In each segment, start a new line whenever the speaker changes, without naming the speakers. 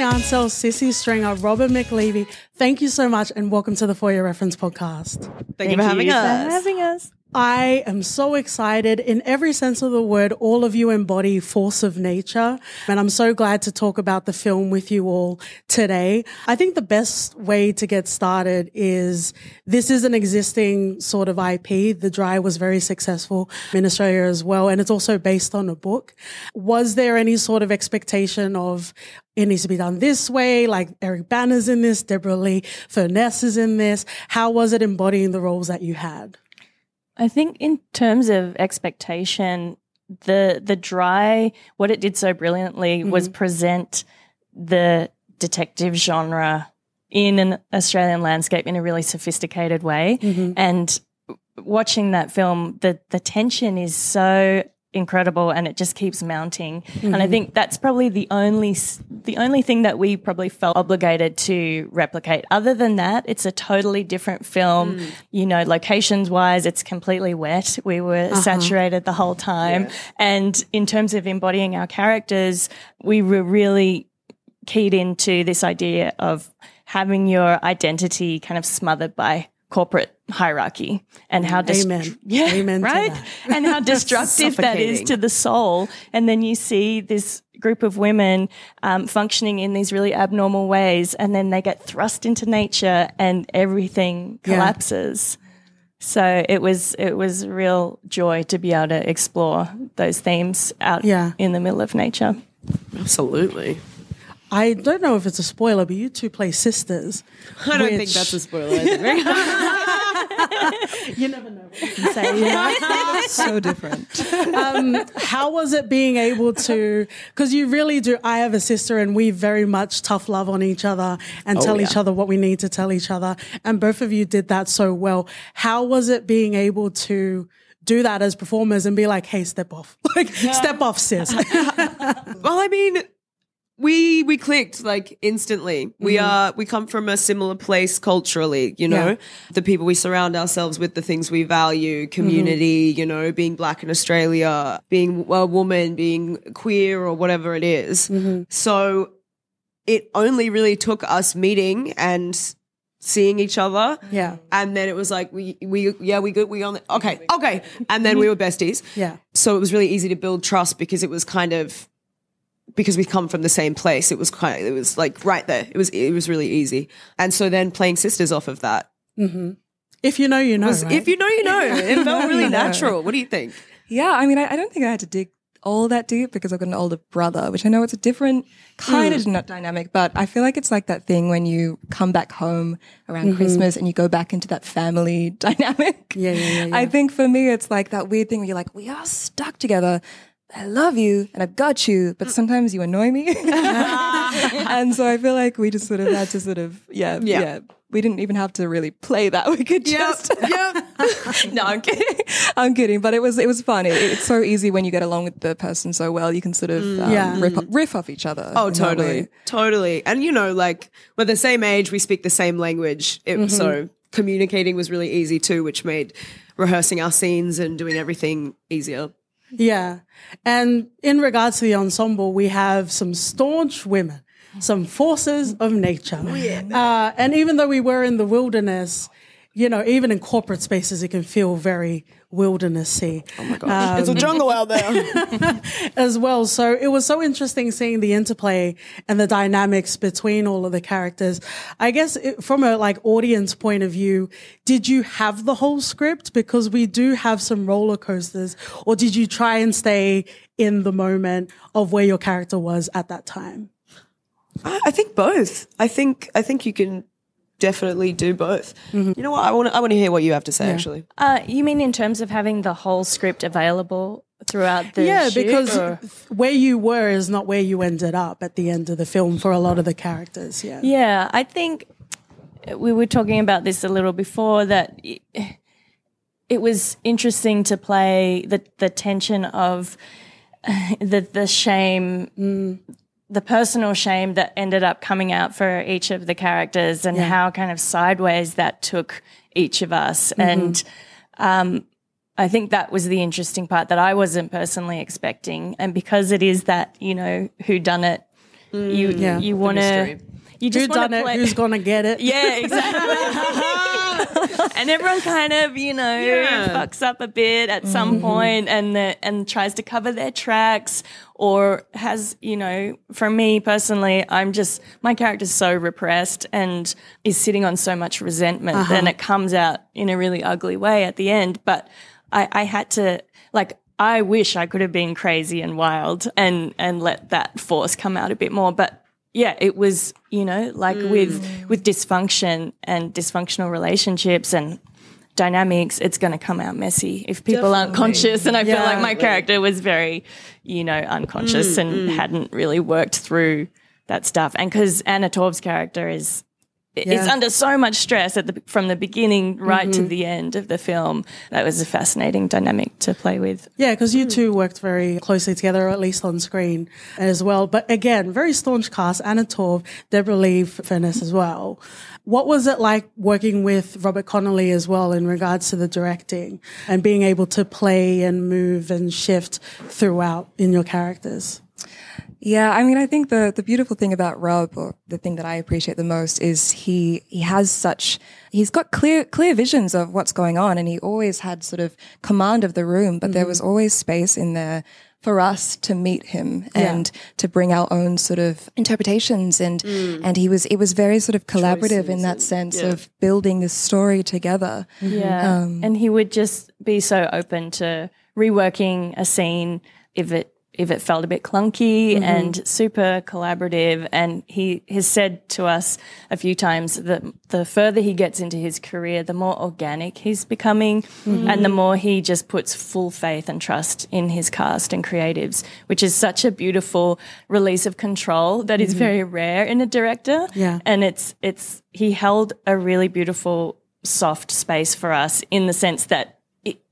Ansell, Sisi Stringer, Robin McLeavy. Thank you so much and welcome to the For Your Reference podcast.
Thank, Thank you for having
you
us.
For having us.
I am so excited. In every sense of the word, all of you embody force of nature. And I'm so glad to talk about the film with you all today. I think the best way to get started is this is an existing sort of IP. The Dry was very successful in Australia as well. And it's also based on a book. Was there any sort of expectation of, it needs to be done this way, like Eric Bana's in this, Deborah Lee Furness is in this. How was it embodying the roles that you had?
I think in terms of expectation, the the dry what it did so brilliantly mm-hmm. was present the detective genre in an Australian landscape in a really sophisticated way. Mm-hmm. And watching that film, the the tension is so incredible and it just keeps mounting mm-hmm. and i mm-hmm. think that's probably the only the only thing that we probably felt obligated to replicate other than that it's a totally different film mm. you know locations wise it's completely wet we were uh-huh. saturated the whole time yeah. and in terms of embodying our characters we were really keyed into this idea of having your identity kind of smothered by corporate hierarchy and how
dest- Amen.
yeah
Amen
right? and how destructive that is to the soul. And then you see this group of women um, functioning in these really abnormal ways and then they get thrust into nature and everything collapses. Yeah. so it was it was real joy to be able to explore those themes out yeah. in the middle of nature.
Absolutely
I don't know if it's a spoiler, but you two play sisters.
I don't which... think that's a spoiler.
you never know what you can say.
so different.
Um, how was it being able to? Because you really do. I have a sister, and we very much tough love on each other and oh, tell yeah. each other what we need to tell each other. And both of you did that so well. How was it being able to? do that as performers and be like, hey, step off. Like, yeah. step off, sis.
well, I mean, we we clicked like instantly. Mm-hmm. We are we come from a similar place culturally, you know. Yeah. The people we surround ourselves with, the things we value, community, mm-hmm. you know, being black in Australia, being a woman, being queer or whatever it is. Mm-hmm. So it only really took us meeting and seeing each other.
Yeah.
And then it was like we we yeah, we good we on okay, okay. And then we were besties.
Yeah.
So it was really easy to build trust because it was kind of because we come from the same place, it was kind of, it was like right there. It was, it was really easy. And so then playing sisters off of that.
Mm-hmm. If you know, you know. Was, right?
If you know, you know. It felt really natural. What do you think?
Yeah, I mean, I, I, don't think I had to dig all that deep because I've got an older brother, which I know it's a different kind mm. of dynamic, but I feel like it's like that thing when you come back home around mm-hmm. Christmas and you go back into that family dynamic.
Yeah, yeah, yeah, yeah.
I think for me, it's like that weird thing where you're like, we are stuck together I love you and I've got you, but sometimes you annoy me. and so I feel like we just sort of had to sort of, yeah, yeah. yeah. We didn't even have to really play that. We could just.
Yep.
no, I'm kidding. I'm kidding. But it was it was fun. It, it's so easy when you get along with the person so well. You can sort of mm, um, yeah. riff, riff off each other.
Oh, totally, totally. And you know, like we're the same age, we speak the same language. It, mm-hmm. So communicating was really easy too, which made rehearsing our scenes and doing everything easier.
Yeah. And in regards to the ensemble, we have some staunch women, some forces of nature. Oh, yeah. uh, and even though we were in the wilderness, you know, even in corporate spaces, it can feel very wildernessy.
Oh my gosh, um, it's a jungle out there
as well. So it was so interesting seeing the interplay and the dynamics between all of the characters. I guess it, from a like audience point of view, did you have the whole script because we do have some roller coasters, or did you try and stay in the moment of where your character was at that time?
I think both. I think I think you can definitely do both. Mm-hmm. You know what? I want to I want to hear what you have to say. Yeah. Actually,
uh, you mean in terms of having the whole script available throughout the
yeah,
shoot,
because
or?
where you were is not where you ended up at the end of the film for a lot of the characters. Yeah,
yeah. I think we were talking about this a little before that. It, was interesting to play the the tension of the the shame mm the personal shame that ended up coming out for each of the characters and yeah. how kind of sideways that took each of us. Mm-hmm. And um, I think that was the interesting part that I wasn't personally expecting. And because it is that, you know, who done it you
Yeah.
you want to
mystery.
you just want
done
to
it? Who's gonna get it?
yeah, exactly. and everyone kind of, you know,
Yeah.
fucks up a bit at some mm-hmm. point and the, and tries to cover their tracks or has, you know, for me personally, I'm just my character's so repressed and is sitting on so much resentment and uh-huh. it comes out in a really ugly way at the end. But I, I had to like I wish I could have been crazy and wild and and let that force come out a bit more. But yeah, it was, you know, like with mm. with dysfunction and dysfunctional relationships and dynamics, it's going to come out messy if people aren't conscious. And I feel like my character was very, you know, unconscious mm, and mm. hadn't really worked through that stuff. And because Anna Torv's character is
Yeah.
under so much stress at the from the beginning right to mm-hmm. the end of the film. That was a fascinating dynamic to play with.
Yeah, because you mm. two worked very closely together, or at least on screen as well. But again, very staunch cast. Anna Torv, Deborah Lee Furness as well. What was it like working with Robert Connolly as well in regards to the directing and being able to play and move and shift throughout in your characters?
Yeah, I mean, I think the the beautiful thing about Rob, or the thing that I appreciate the most, is he he has such he's got clear clear visions of what's going on, and he always had sort of command of the room. But there was always space in there for us to meet him and to bring our own sort of interpretations, and and he was it was very sort of collaborative in that sense of building this story together.
Yeah.
Um,
and he would just be so open to reworking a scene if it if it felt a bit clunky
Mm-hmm.
and super collaborative. And he has said to us a few times that the further he gets into his career, the more organic he's becoming
Mm-hmm.
and the more he just puts full faith and trust in his cast and creatives, which is such a beautiful release of control that is very rare in a director.
Mm-hmm. Yeah.
And it's it's he held a really beautiful soft space for us in the sense that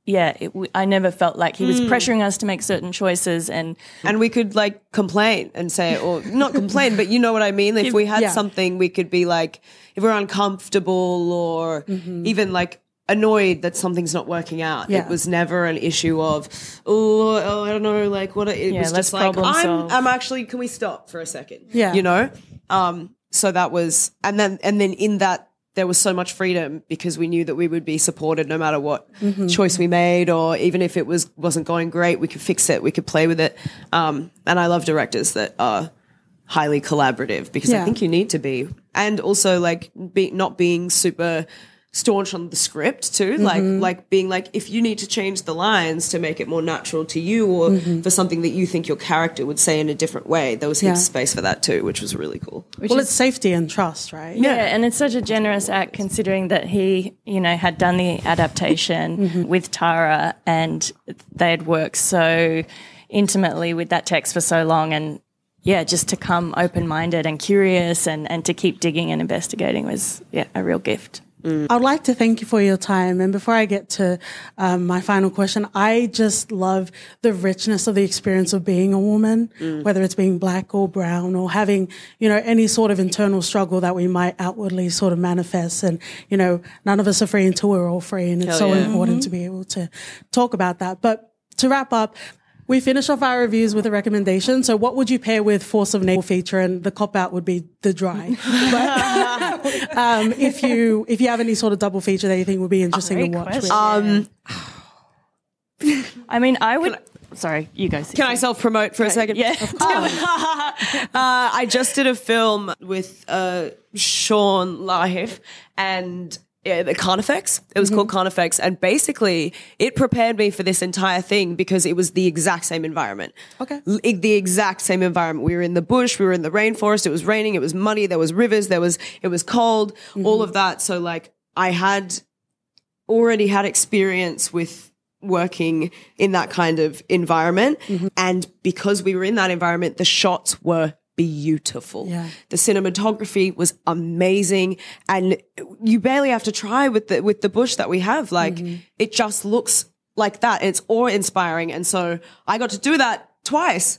yeah, it, I never felt like he was
Hmm.
pressuring us to make certain choices and
and we could like complain and say or not complain but you know what i mean if we had
Yeah.
something we could be like if we're uncomfortable or even like annoyed that something's not working out
Yeah.
it was never an issue of oh, oh i don't know like what it
Yeah,
was just like i'm
solve.
i'm actually can we stop for a second
Yeah.
you know um so that was and then and then in that there was so much freedom because we knew that we would be supported no matter what choice we made or even if it was wasn't going great we could fix it we could play with it um, and i love directors that are highly collaborative because
Yeah.
i think you need to be and also like be, not being super staunch on the script too like like being like if you need to change the lines to make it more natural to you or for something that you think your character would say in a different way there was heaps
Yeah.
of space for that too which was really cool
well, it's safety and trust, right?
Yeah, and it's such a generous act considering that he, you know, had done the adaptation
Mm-hmm.
with Tara and they had worked so intimately with that text for so long and yeah, just to come open minded and curious and, and to keep digging and investigating was yeah, a real gift. Mm.
I'd like to thank you for your time. And before I get to um, my final question, I just love the richness of the experience of being a woman, mm. whether it's being black or brown or having, you know, any sort of internal struggle that we might outwardly sort of manifest. And, you know, none of us are free until we're all free. And it's
Hell
so
yeah.
important mm-hmm. to be able to talk about that. But to wrap up, we finish off our reviews with a recommendation. So, what would you pair with Force of Nature feature? And the cop out would be the dry. But um, if you if you have any sort of double feature that you think would be interesting to watch, with.
um
I mean, I would. sorry, you guys.
Can I self promote for a second?
Yeah.
uh, I just did a film with uh, Sean Lahiff and yeah, the Carnifex. It was called mm-hmm. Carnifex. And basically, it prepared me for this entire thing because it was the exact same environment.
Okay.
L- the exact same environment. We were in the bush, we were in the rainforest, it was raining, it was muddy, there was rivers, there was, it was cold, mm-hmm. all of that. So, like, I had already had experience with working in that kind of environment. Mm-hmm. And because we were in that environment, the shots were beautiful.
Yeah.
The cinematography was amazing. And you barely have to try with the with the bush that we have. Like mm-hmm. it just looks like that. It's awe inspiring. And so I got to do that twice,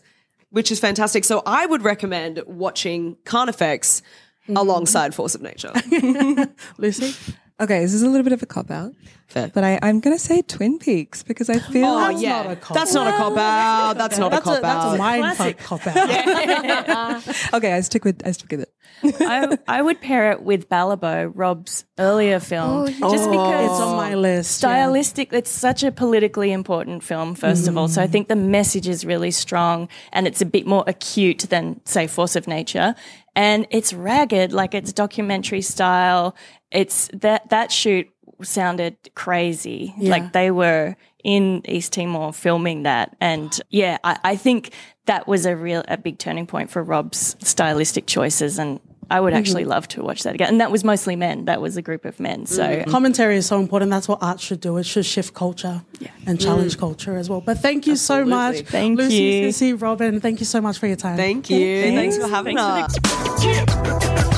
which is fantastic. So I would recommend watching Carnifex mm-hmm. alongside Force of Nature.
Lucy.
Okay, this is a little bit of a cop out.
Fair.
But I, I'm going to say Twin Peaks because I feel.
Oh
That's
yeah,
not a cop
that's not a cop out. That's not a
That's a,
cop
that's a
out.
mind
Classic.
fuck cop out.
Okay, I stick with I stick with it.
I, I would pair it with Balibo, Rob's earlier film, oh, just oh, because
It's on my list. yeah.
stylistic it's such a politically important film first of all so i mm-hmm. think the message is really strong and it's a bit more acute than say force of nature and it's ragged like it's documentary style it's that that shoot sounded crazy
Yeah.
like they were in east timor filming that and yeah I, I think that was a real a big turning point for rob's stylistic choices and I would mm-hmm. actually love to watch that again. And that was mostly men. That was a group of men. So mm-hmm.
Commentary is so important. That's what art should do. It should shift culture and challenge mm. culture as well. But thank you so much.
Thank
Lucy,
you.
Sisi, Robin, thank you so much for your time.
Thank you. Thanks, for having
Thanks for
us.